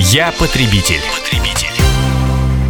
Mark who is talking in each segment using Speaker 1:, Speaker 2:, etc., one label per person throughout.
Speaker 1: Я потребитель. потребитель.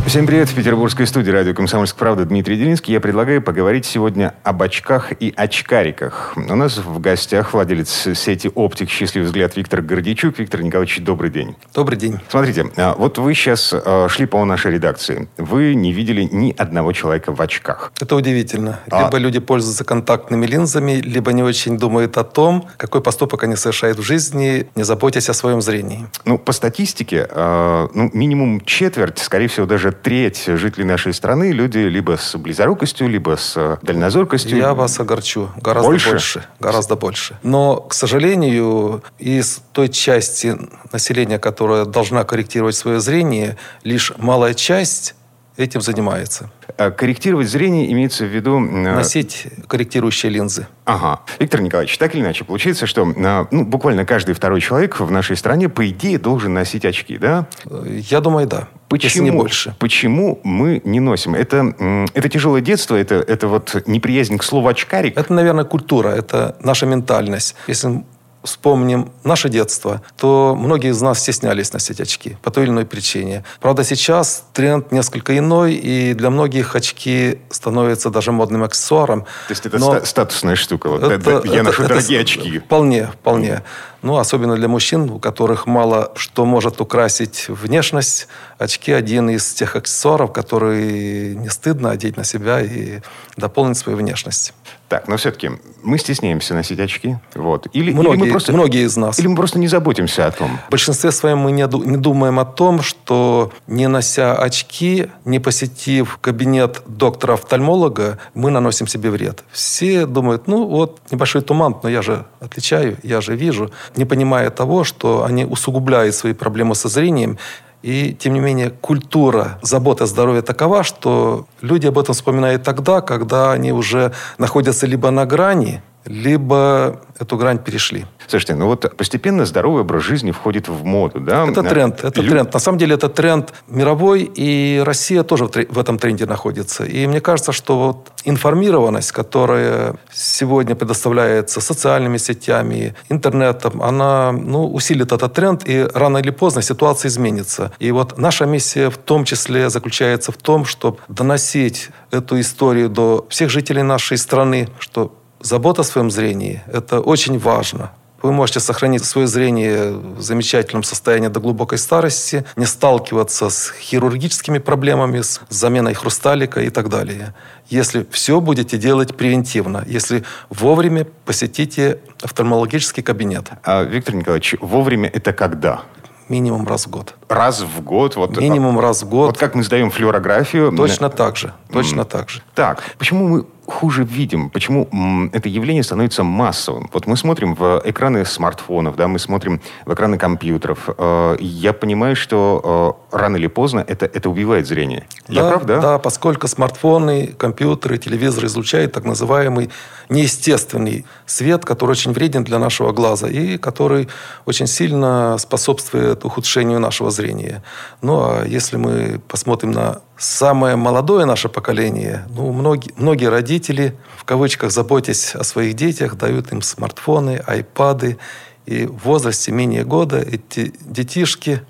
Speaker 2: Всем привет. В петербургской студии радио «Комсомольская правда» Дмитрий Делинский. Я предлагаю поговорить сегодня об очках и очкариках. У нас в гостях владелец сети «Оптик. Счастливый взгляд» Виктор Гордичук. Виктор Николаевич, добрый день.
Speaker 3: Добрый день.
Speaker 2: Смотрите, а, вот вы сейчас а, шли по нашей редакции. Вы не видели ни одного человека в очках.
Speaker 3: Это удивительно. А... Либо люди пользуются контактными линзами, либо не очень думают о том, какой поступок они совершают в жизни, не заботясь о своем зрении.
Speaker 2: Ну, по статистике, ну, минимум четверть, скорее всего, даже треть жителей нашей страны люди либо с близорукостью, либо с э, дальнозоркостью.
Speaker 3: Я вас огорчу. Гораздо больше? больше гораздо больше. Но, к сожалению, из той части населения, которая должна корректировать свое зрение, лишь малая часть этим занимается.
Speaker 2: А корректировать зрение имеется в виду...
Speaker 3: Э, Носить корректирующие линзы.
Speaker 2: Ага. Виктор Николаевич, так или иначе, получается, что э, ну, буквально каждый второй человек в нашей стране, по идее, должен носить очки, да?
Speaker 3: Я думаю, да.
Speaker 2: Почему,
Speaker 3: не больше.
Speaker 2: Почему мы не носим? Это, это тяжелое детство, это, это вот неприязнь к слову очкарик?
Speaker 3: Это, наверное, культура, это наша ментальность. Если вспомним наше детство, то многие из нас стеснялись носить очки по той или иной причине. Правда, сейчас тренд несколько иной, и для многих очки становятся даже модным аксессуаром.
Speaker 2: То есть это Но статусная штука. Вот, это, я это, ношу это, дорогие это, очки.
Speaker 3: Вполне, вполне. Ну, особенно для мужчин, у которых мало что может украсить внешность. Очки – один из тех аксессуаров, которые не стыдно одеть на себя и дополнить свою внешность.
Speaker 2: Так, но все-таки мы стесняемся носить очки. Вот. Или,
Speaker 3: многие, или мы просто, многие из нас.
Speaker 2: Или мы просто не заботимся о том.
Speaker 3: В большинстве своем мы не, не думаем о том, что не нося очки, не посетив кабинет доктора-офтальмолога, мы наносим себе вред. Все думают, ну вот небольшой туман, но я же отличаю, я же вижу, не понимая того, что они усугубляют свои проблемы со зрением и, тем не менее, культура заботы о здоровье такова, что люди об этом вспоминают тогда, когда они уже находятся либо на грани, либо эту грань перешли.
Speaker 2: Слушайте, ну вот постепенно здоровый образ жизни входит в моду, да?
Speaker 3: Это тренд, это Лю... тренд. На самом деле это тренд мировой, и Россия тоже в этом тренде находится. И мне кажется, что вот информированность, которая сегодня предоставляется социальными сетями, интернетом, она ну, усилит этот тренд, и рано или поздно ситуация изменится. И вот наша миссия в том числе заключается в том, чтобы доносить эту историю до всех жителей нашей страны, что забота о своем зрении – это очень важно. Вы можете сохранить свое зрение в замечательном состоянии до глубокой старости, не сталкиваться с хирургическими проблемами, с заменой хрусталика и так далее. Если все будете делать превентивно, если вовремя посетите офтальмологический кабинет.
Speaker 2: А, Виктор Николаевич, вовремя это когда?
Speaker 3: Минимум раз в год.
Speaker 2: Раз в год?
Speaker 3: Вот, Минимум раз в год.
Speaker 2: Вот как мы сдаем флюорографию.
Speaker 3: Точно так же. Точно так же.
Speaker 2: Так, почему мы хуже видим, почему это явление становится массовым. Вот мы смотрим в экраны смартфонов, да, мы смотрим в экраны компьютеров. Э, я понимаю, что э, рано или поздно это, это убивает зрение.
Speaker 3: Да, Я прав, да? Да, поскольку смартфоны, компьютеры, телевизоры излучают так называемый неестественный свет, который очень вреден для нашего глаза и который очень сильно способствует ухудшению нашего зрения. Ну, а если мы посмотрим на самое молодое наше поколение, ну, многие, многие родители, в кавычках, заботясь о своих детях, дают им смартфоны, айпады. И в возрасте менее года эти детишки,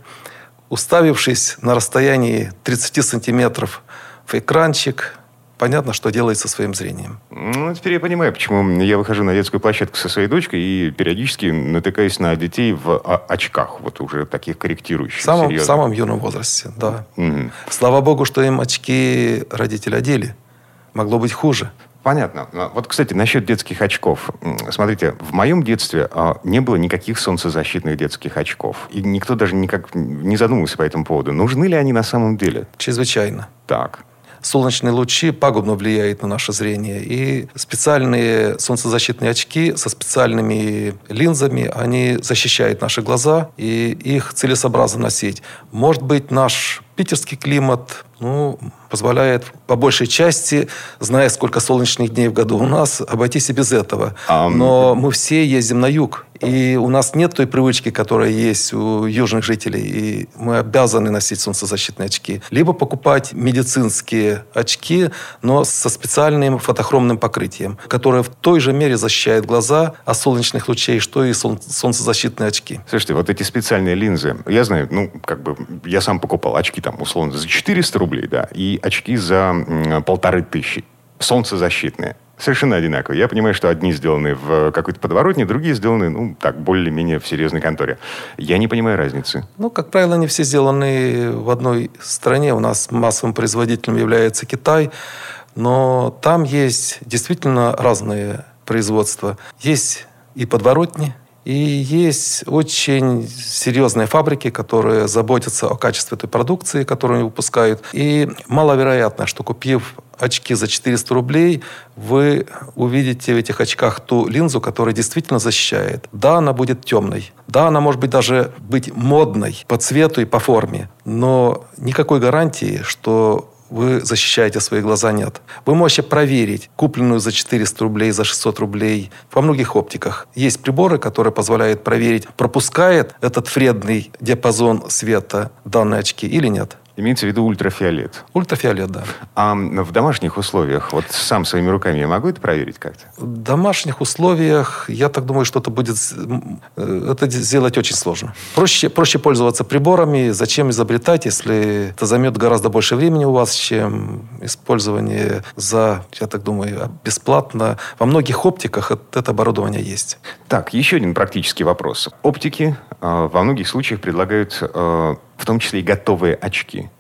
Speaker 3: уставившись на расстоянии 30 сантиметров в экранчик, понятно, что делает со своим зрением.
Speaker 2: Ну, теперь я понимаю, почему я выхожу на детскую площадку со своей дочкой и периодически натыкаюсь на детей в очках, вот уже таких корректирующих.
Speaker 3: В самом, в самом юном возрасте, да. Угу. Слава богу, что им очки родители одели. Могло быть хуже.
Speaker 2: Понятно. Вот, кстати, насчет детских очков. Смотрите, в моем детстве а, не было никаких солнцезащитных детских очков. И никто даже никак не задумывался по этому поводу. Нужны ли они на самом деле?
Speaker 3: Чрезвычайно.
Speaker 2: Так
Speaker 3: солнечные лучи пагубно влияют на наше зрение. И специальные солнцезащитные очки со специальными линзами, они защищают наши глаза, и их целесообразно носить. Может быть, наш питерский климат, ну, позволяет по большей части, зная, сколько солнечных дней в году у нас, обойтись и без этого. Но мы все ездим на юг. И у нас нет той привычки, которая есть у южных жителей. И мы обязаны носить солнцезащитные очки. Либо покупать медицинские очки, но со специальным фотохромным покрытием, которое в той же мере защищает глаза от солнечных лучей, что и солнцезащитные очки.
Speaker 2: Слушайте, вот эти специальные линзы, я знаю, ну, как бы, я сам покупал очки там, условно, за 400 рублей, да, и очки за полторы тысячи. Солнцезащитные. Совершенно одинаковые. Я понимаю, что одни сделаны в какой-то подворотне, другие сделаны, ну, так, более-менее в серьезной конторе. Я не понимаю разницы.
Speaker 3: Ну, как правило, они все сделаны в одной стране. У нас массовым производителем является Китай. Но там есть действительно разные производства. Есть и подворотни, и есть очень серьезные фабрики, которые заботятся о качестве этой продукции, которую они выпускают. И маловероятно, что купив очки за 400 рублей, вы увидите в этих очках ту линзу, которая действительно защищает. Да, она будет темной. Да, она может быть даже быть модной по цвету и по форме. Но никакой гарантии, что вы защищаете свои глаза, нет. Вы можете проверить купленную за 400 рублей, за 600 рублей во многих оптиках. Есть приборы, которые позволяют проверить, пропускает этот вредный диапазон света данные очки или нет.
Speaker 2: Имеется в виду ультрафиолет.
Speaker 3: Ультрафиолет, да.
Speaker 2: А в домашних условиях, вот сам своими руками я могу это проверить как-то?
Speaker 3: В домашних условиях, я так думаю, что это будет... Э, это сделать очень сложно. Проще, проще пользоваться приборами. Зачем изобретать, если это займет гораздо больше времени у вас, чем использование за, я так думаю, бесплатно. Во многих оптиках это оборудование есть.
Speaker 2: Так, еще один практический вопрос. Оптики э, во многих случаях предлагают э, в том числе и готовые очки.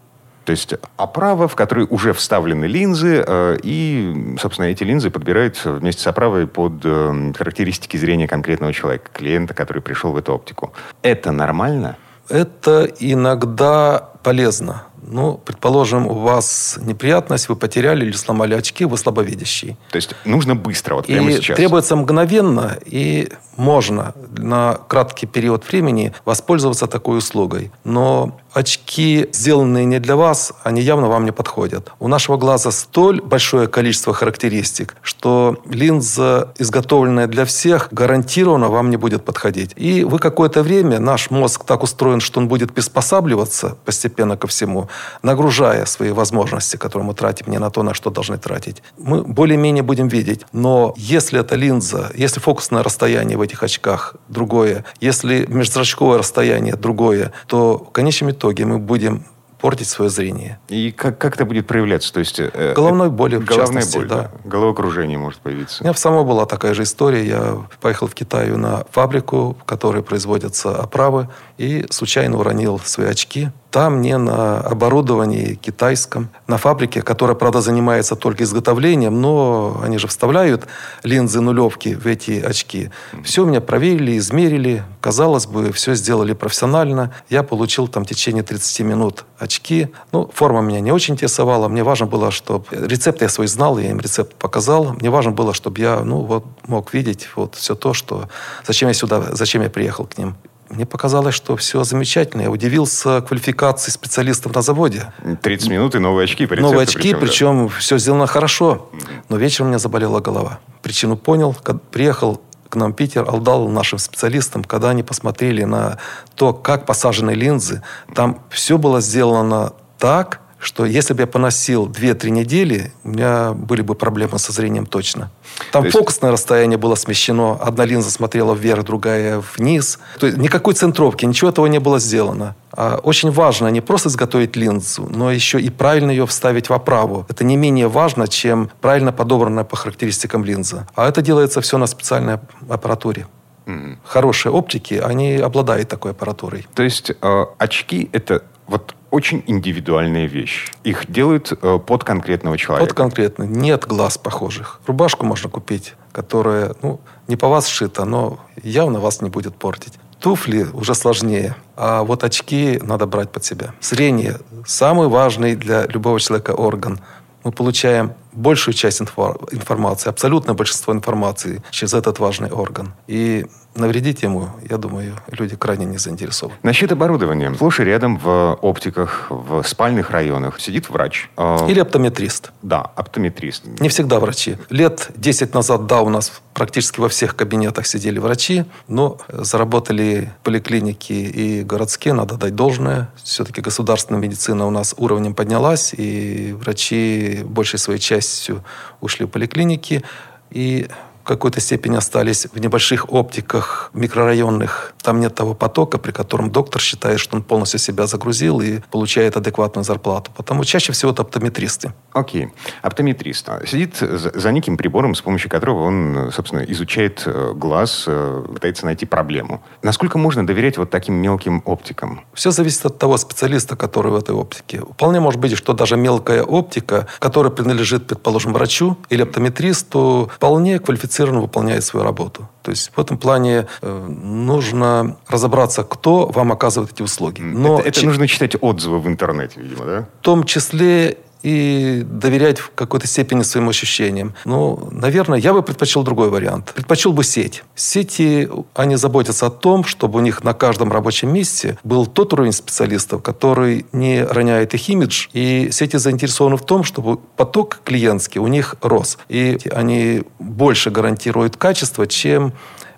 Speaker 2: То есть оправа, в которой уже вставлены линзы, э, и, собственно, эти линзы подбираются вместе с оправой под э, характеристики зрения конкретного человека, клиента, который пришел в эту оптику. Это нормально?
Speaker 3: Это иногда полезно. Ну, предположим, у вас неприятность, вы потеряли или сломали очки, вы слабовидящий.
Speaker 2: То есть нужно быстро, вот прямо
Speaker 3: и
Speaker 2: сейчас.
Speaker 3: требуется мгновенно, и можно на краткий период времени воспользоваться такой услугой. Но очки, сделанные не для вас, они явно вам не подходят. У нашего глаза столь большое количество характеристик, что линза, изготовленная для всех, гарантированно вам не будет подходить. И вы какое-то время, наш мозг так устроен, что он будет приспосабливаться постепенно ко всему, нагружая свои возможности, которые мы тратим не на то, на что должны тратить. Мы более-менее будем видеть. Но если эта линза, если фокусное расстояние в этих очках другое, если межзрачковое расстояние другое, то в конечном итоге мы будем портить свое зрение.
Speaker 2: И как, как это будет проявляться? То есть,
Speaker 3: э, Головной боли, в
Speaker 2: головная
Speaker 3: частности.
Speaker 2: боль, да. да. Головокружение может появиться.
Speaker 3: У меня самого была такая же история. Я поехал в Китай на фабрику, в которой производятся оправы, и случайно уронил свои очки. Там не на оборудовании китайском, на фабрике, которая, правда, занимается только изготовлением, но они же вставляют линзы нулевки в эти очки. Все меня проверили, измерили. Казалось бы, все сделали профессионально. Я получил там в течение 30 минут очки. Ну, форма меня не очень интересовала. Мне важно было, чтобы... Рецепт я свой знал, я им рецепт показал. Мне важно было, чтобы я ну, вот, мог видеть вот все то, что... Зачем я сюда, зачем я приехал к ним. Мне показалось, что все замечательно. Я удивился квалификации специалистов на заводе.
Speaker 2: 30 минут и новые очки.
Speaker 3: По новые очки, причем, причем да. все сделано хорошо. Но вечером у меня заболела голова. Причину понял, приехал к нам Питер, отдал нашим специалистам, когда они посмотрели на то, как посажены линзы. Там все было сделано так, что если бы я поносил 2-3 недели, у меня были бы проблемы со зрением точно. Там есть... фокусное расстояние было смещено. Одна линза смотрела вверх, другая вниз. То есть никакой центровки, ничего этого не было сделано. А очень важно не просто изготовить линзу, но еще и правильно ее вставить в оправу. Это не менее важно, чем правильно подобранная по характеристикам линза. А это делается все на специальной аппаратуре. Mm-hmm. Хорошие оптики, они обладают такой аппаратурой.
Speaker 2: То есть э, очки это вот очень индивидуальная вещь. Их делают э, под конкретного человека.
Speaker 3: Под конкретно. Нет глаз похожих. Рубашку можно купить, которая ну, не по вас сшита, но явно вас не будет портить. Туфли уже сложнее, а вот очки надо брать под себя. Зрение – самый важный для любого человека орган. Мы получаем большую часть информации, абсолютное большинство информации через этот важный орган. И навредить ему, я думаю, люди крайне не заинтересованы.
Speaker 2: Насчет оборудования. Сплошь и рядом в оптиках, в спальных районах сидит врач.
Speaker 3: А, Или оптометрист.
Speaker 2: Да, оптометрист.
Speaker 3: Не всегда врачи. Лет 10 назад, да, у нас практически во всех кабинетах сидели врачи, но заработали поликлиники и городские, надо дать должное. Все-таки государственная медицина у нас уровнем поднялась, и врачи большей своей частью ушли в поликлиники. И какой-то степени остались в небольших оптиках микрорайонных. Там нет того потока, при котором доктор считает, что он полностью себя загрузил и получает адекватную зарплату. Потому чаще всего это оптометристы.
Speaker 2: Окей. Okay. Оптометрист сидит за неким прибором, с помощью которого он, собственно, изучает э, глаз, э, пытается найти проблему. Насколько можно доверять вот таким мелким оптикам?
Speaker 3: Все зависит от того специалиста, который в этой оптике. Вполне может быть, что даже мелкая оптика, которая принадлежит, предположим, врачу или оптометристу, вполне квалифицирована квалифицированно выполняет свою работу. То есть в этом плане э, нужно разобраться, кто вам оказывает эти услуги.
Speaker 2: Но это, это ч... нужно читать отзывы в интернете, видимо, да?
Speaker 3: В том числе и доверять в какой-то степени своим ощущениям. Ну, наверное, я бы предпочел другой вариант. Предпочел бы сеть. Сети, они заботятся о том, чтобы у них на каждом рабочем месте был тот уровень специалистов, который не роняет их имидж. И сети заинтересованы в том, чтобы поток клиентский у них рос. И они больше гарантируют качество, чем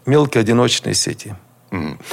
Speaker 3: мелкие одиночные сети.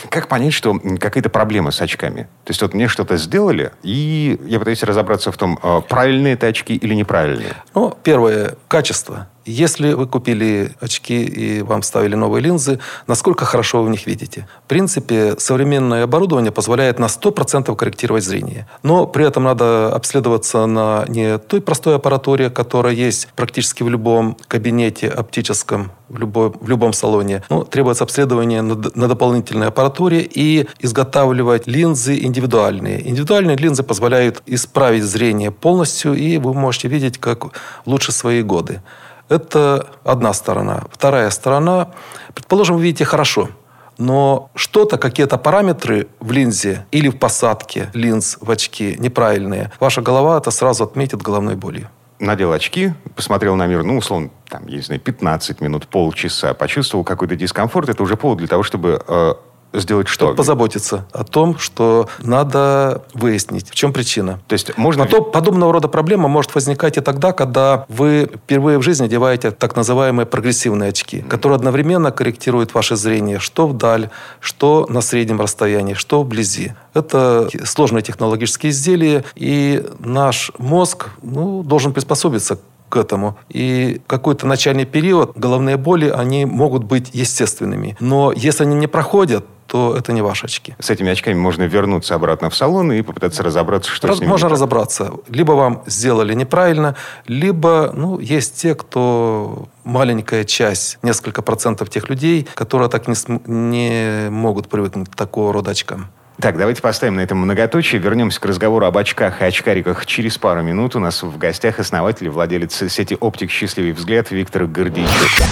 Speaker 2: Как понять, что какая-то проблема с очками? То есть вот мне что-то сделали, и я пытаюсь разобраться в том, а, правильные это очки или неправильные.
Speaker 3: Ну, первое, качество. Если вы купили очки и вам ставили новые линзы, насколько хорошо вы в них видите? В принципе, современное оборудование позволяет на 100% корректировать зрение. Но при этом надо обследоваться на не той простой аппаратуре, которая есть практически в любом кабинете оптическом, в, любой, в любом салоне. Ну, требуется обследование на, на дополнительной аппаратуре и изготавливать линзы индивидуальные. Индивидуальные линзы позволяют исправить зрение полностью, и вы можете видеть как лучше свои годы. Это одна сторона. Вторая сторона, предположим, вы видите хорошо, но что-то, какие-то параметры в линзе или в посадке линз в очки неправильные, ваша голова это сразу отметит головной болью
Speaker 2: надел очки, посмотрел на мир, ну, условно, там, я не знаю, 15 минут, полчаса, почувствовал какой-то дискомфорт, это уже повод для того, чтобы э, сделать что?
Speaker 3: Чтобы позаботиться о том, что надо выяснить, в чем причина.
Speaker 2: То есть можно...
Speaker 3: А то подобного рода проблема может возникать и тогда, когда вы впервые в жизни одеваете так называемые прогрессивные очки, которые одновременно корректируют ваше зрение, что вдаль, что на среднем расстоянии, что вблизи. Это сложные технологические изделия, и наш мозг ну, должен приспособиться к этому. И какой-то начальный период головные боли, они могут быть естественными. Но если они не проходят, то это не ваши очки.
Speaker 2: С этими очками можно вернуться обратно в салон и попытаться разобраться, что Раз, с ними
Speaker 3: Можно разобраться. Либо вам сделали неправильно, либо ну, есть те, кто маленькая часть, несколько процентов тех людей, которые так не, не могут привыкнуть к такого рода очкам.
Speaker 2: Так, давайте поставим на этом многоточие. Вернемся к разговору об очках и очкариках через пару минут. У нас в гостях основатель и владелец сети «Оптик. Счастливый взгляд» Виктор Гордейчук.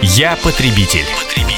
Speaker 1: Я потребитель. потребитель.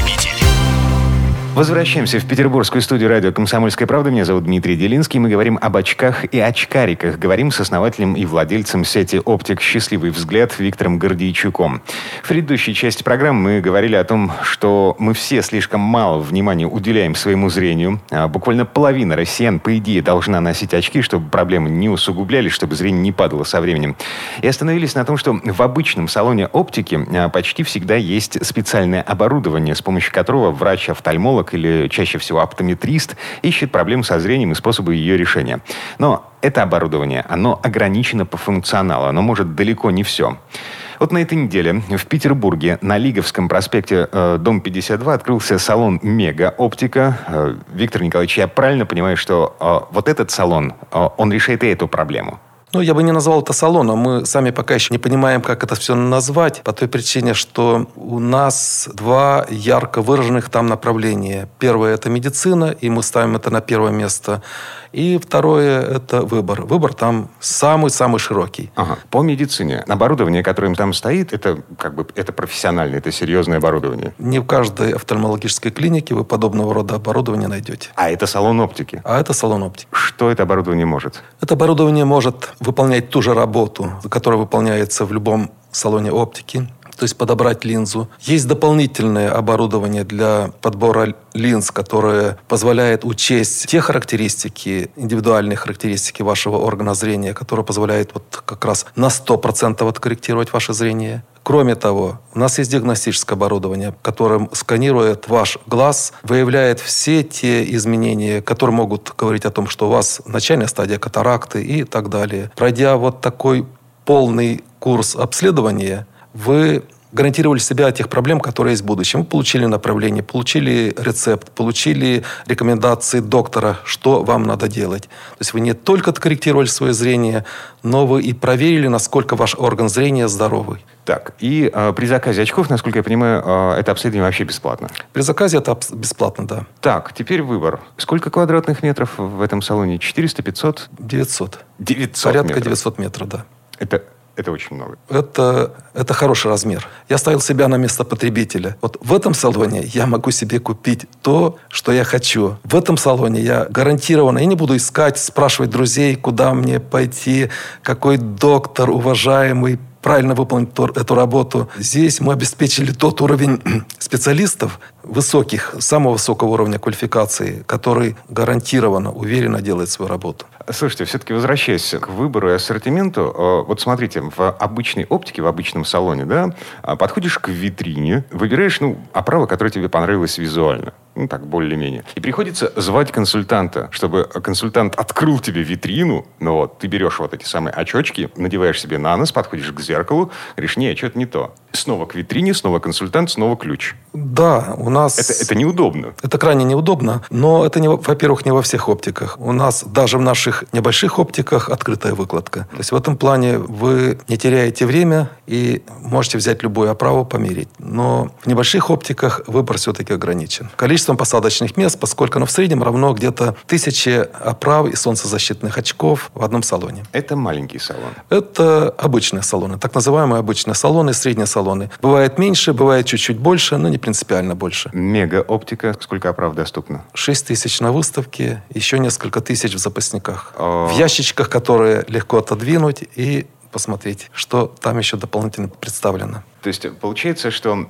Speaker 2: Возвращаемся в петербургскую студию радио «Комсомольская правда». Меня зовут Дмитрий Делинский. Мы говорим об очках и очкариках. Говорим с основателем и владельцем сети «Оптик. Счастливый взгляд» Виктором Гордейчуком. В предыдущей части программы мы говорили о том, что мы все слишком мало внимания уделяем своему зрению. А буквально половина россиян, по идее, должна носить очки, чтобы проблемы не усугублялись, чтобы зрение не падало со временем. И остановились на том, что в обычном салоне оптики а, почти всегда есть специальное оборудование, с помощью которого врач-офтальмолог офтальмолог или чаще всего оптометрист ищет проблему со зрением и способы ее решения. Но это оборудование, оно ограничено по функционалу, оно может далеко не все. Вот на этой неделе в Петербурге на Лиговском проспекте э, дом 52 открылся салон Мега Оптика. Э, Виктор Николаевич, я правильно понимаю, что э, вот этот салон, э, он решает и эту проблему?
Speaker 3: Ну, я бы не назвал это салоном. Мы сами пока еще не понимаем, как это все назвать, по той причине, что у нас два ярко выраженных там направления. Первое – это медицина, и мы ставим это на первое место. И второе – это выбор. Выбор там самый-самый широкий.
Speaker 2: Ага. По медицине. Оборудование, которое там стоит, это как бы это профессиональное, это серьезное оборудование.
Speaker 3: Не в каждой офтальмологической клинике вы подобного рода оборудование найдете.
Speaker 2: А это салон оптики.
Speaker 3: А это салон оптики.
Speaker 2: Что это оборудование может?
Speaker 3: Это оборудование может выполнять ту же работу, которая выполняется в любом салоне оптики то есть подобрать линзу. Есть дополнительное оборудование для подбора линз, которое позволяет учесть те характеристики, индивидуальные характеристики вашего органа зрения, которые позволяют вот как раз на 100% откорректировать ваше зрение. Кроме того, у нас есть диагностическое оборудование, которым сканирует ваш глаз, выявляет все те изменения, которые могут говорить о том, что у вас начальная стадия катаракты и так далее. Пройдя вот такой полный курс обследования, вы гарантировали себя от тех проблем, которые есть в будущем. Вы получили направление, получили рецепт, получили рекомендации доктора, что вам надо делать. То есть вы не только откорректировали свое зрение, но вы и проверили, насколько ваш орган зрения здоровый.
Speaker 2: Так, и э, при заказе очков, насколько я понимаю, э, это обследование вообще бесплатно?
Speaker 3: При заказе это бесплатно, да.
Speaker 2: Так, теперь выбор. Сколько квадратных метров в этом салоне? 400, 500?
Speaker 3: 900.
Speaker 2: 900
Speaker 3: Порядка
Speaker 2: метров.
Speaker 3: 900 метров, да.
Speaker 2: Это это очень много.
Speaker 3: Это, это хороший размер. Я ставил себя на место потребителя. Вот в этом салоне я могу себе купить то, что я хочу. В этом салоне я гарантированно, я не буду искать, спрашивать друзей, куда мне пойти, какой доктор уважаемый правильно выполнить эту работу. Здесь мы обеспечили тот уровень специалистов высоких, самого высокого уровня квалификации, который гарантированно, уверенно делает свою работу.
Speaker 2: Слушайте, все-таки возвращаясь к выбору и ассортименту, э, вот смотрите, в обычной оптике, в обычном салоне, да, а, подходишь к витрине, выбираешь, ну, оправу, которая тебе понравилась визуально ну, так, более-менее. И приходится звать консультанта, чтобы консультант открыл тебе витрину, ну вот, ты берешь вот эти самые очочки, надеваешь себе на нос, подходишь к зеркалу, говоришь, не, что-то не то. Снова к витрине, снова консультант, снова ключ.
Speaker 3: Да, у нас...
Speaker 2: Это, это неудобно.
Speaker 3: Это крайне неудобно, но это, не, во-первых, не во всех оптиках. У нас даже в наших небольших оптиках открытая выкладка. То есть в этом плане вы не теряете время и можете взять любую оправу, померить. Но в небольших оптиках выбор все-таки ограничен. Количеством посадочных мест, поскольку оно в среднем равно где-то тысяче оправ и солнцезащитных очков в одном салоне.
Speaker 2: Это маленький салон?
Speaker 3: Это обычные салоны, так называемые обычные салоны, средние салоны. Бывает меньше, бывает чуть-чуть больше, но не принципиально больше.
Speaker 2: Мега-оптика, сколько оправ доступно?
Speaker 3: 6 тысяч на выставке, еще несколько тысяч в запасниках. О... В ящичках, которые легко отодвинуть и посмотреть, что там еще дополнительно представлено.
Speaker 2: То есть получается, что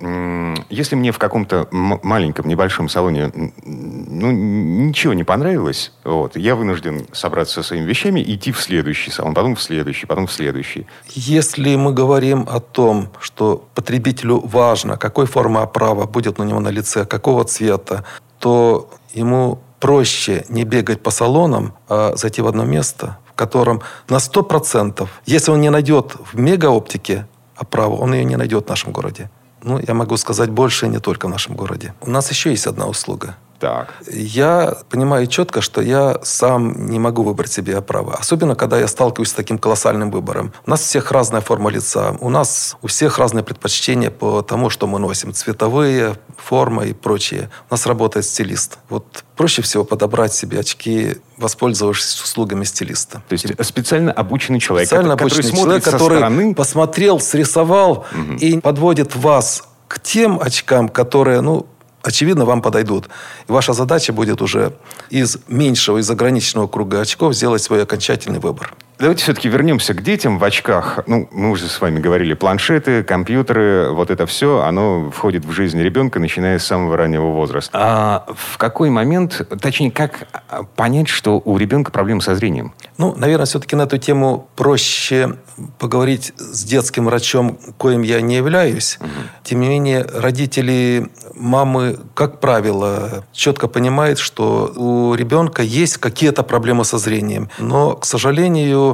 Speaker 2: если мне в каком-то маленьком, небольшом салоне ну, ничего не понравилось, вот, я вынужден собраться со своими вещами и идти в следующий салон, потом в следующий, потом в следующий.
Speaker 3: Если мы говорим о том, что потребителю важно, какой формы оправа будет у него на лице, какого цвета, то ему проще не бегать по салонам, а зайти в одно место, котором на 100%, если он не найдет в мегаоптике оправу, он ее не найдет в нашем городе. Ну, я могу сказать больше не только в нашем городе. У нас еще есть одна услуга.
Speaker 2: Так.
Speaker 3: Я понимаю четко, что я сам не могу выбрать себе оправы. Особенно, когда я сталкиваюсь с таким колоссальным выбором. У нас всех разная форма лица. У нас у всех разные предпочтения по тому, что мы носим. Цветовые, форма и прочее. У нас работает стилист. Вот проще всего подобрать себе очки, воспользовавшись услугами стилиста.
Speaker 2: То есть специально обученный человек,
Speaker 3: специально который, обученный человек, который стороны... посмотрел, срисовал угу. и подводит вас к тем очкам, которые, ну, очевидно, вам подойдут. И ваша задача будет уже из меньшего, из ограниченного круга очков сделать свой окончательный выбор.
Speaker 2: Давайте все-таки вернемся к детям в очках. Ну, мы уже с вами говорили, планшеты, компьютеры, вот это все, оно входит в жизнь ребенка, начиная с самого раннего возраста. А в какой момент, точнее, как понять, что у ребенка проблемы со зрением?
Speaker 3: Ну, наверное, все-таки на эту тему проще поговорить с детским врачом, коим я не являюсь. Угу. Тем не менее, родители, мамы, как правило, четко понимают, что у ребенка есть какие-то проблемы со зрением. Но, к сожалению,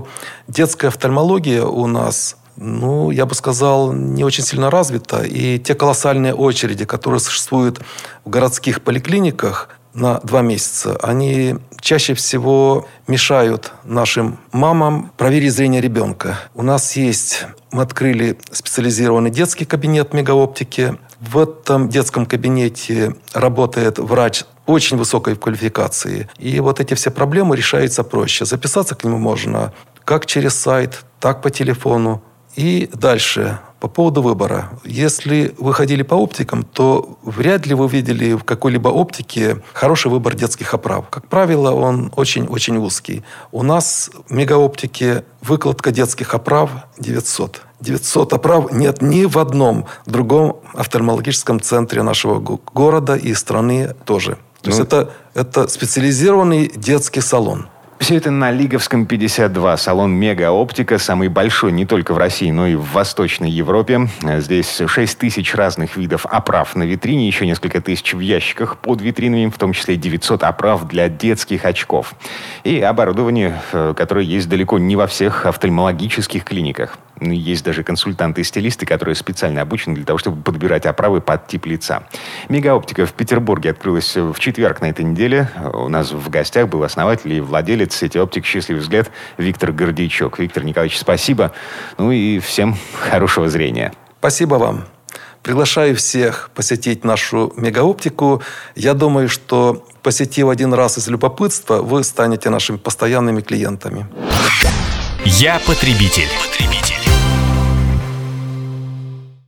Speaker 3: детская офтальмология у нас ну, я бы сказал, не очень сильно развита. И те колоссальные очереди, которые существуют в городских поликлиниках, на два месяца, они чаще всего мешают нашим мамам проверить зрение ребенка. У нас есть, мы открыли специализированный детский кабинет мегаоптики. В этом детском кабинете работает врач очень высокой квалификации. И вот эти все проблемы решаются проще. Записаться к нему можно как через сайт, так по телефону. И дальше по поводу выбора. Если вы ходили по оптикам, то вряд ли вы видели в какой-либо оптике хороший выбор детских оправ. Как правило, он очень-очень узкий. У нас в мегаоптике выкладка детских оправ 900. 900 оправ нет ни в одном другом офтальмологическом центре нашего города и страны тоже. То ну, есть это, это специализированный детский салон.
Speaker 2: Все это на Лиговском 52. Салон Мега Оптика, самый большой не только в России, но и в Восточной Европе. Здесь 6 тысяч разных видов оправ на витрине, еще несколько тысяч в ящиках под витринами, в том числе 900 оправ для детских очков. И оборудование, э, которое есть далеко не во всех офтальмологических клиниках. Есть даже консультанты-стилисты, которые специально обучены для того, чтобы подбирать оправы под тип лица. Мегаоптика в Петербурге открылась в четверг на этой неделе. У нас в гостях был основатель и владелец владелец сети «Оптик. Счастливый взгляд» Виктор Гордейчук. Виктор Николаевич, спасибо. Ну и всем хорошего зрения.
Speaker 3: Спасибо вам. Приглашаю всех посетить нашу мегаоптику. Я думаю, что посетив один раз из любопытства, вы станете нашими постоянными клиентами.
Speaker 1: Я потребитель. потребитель.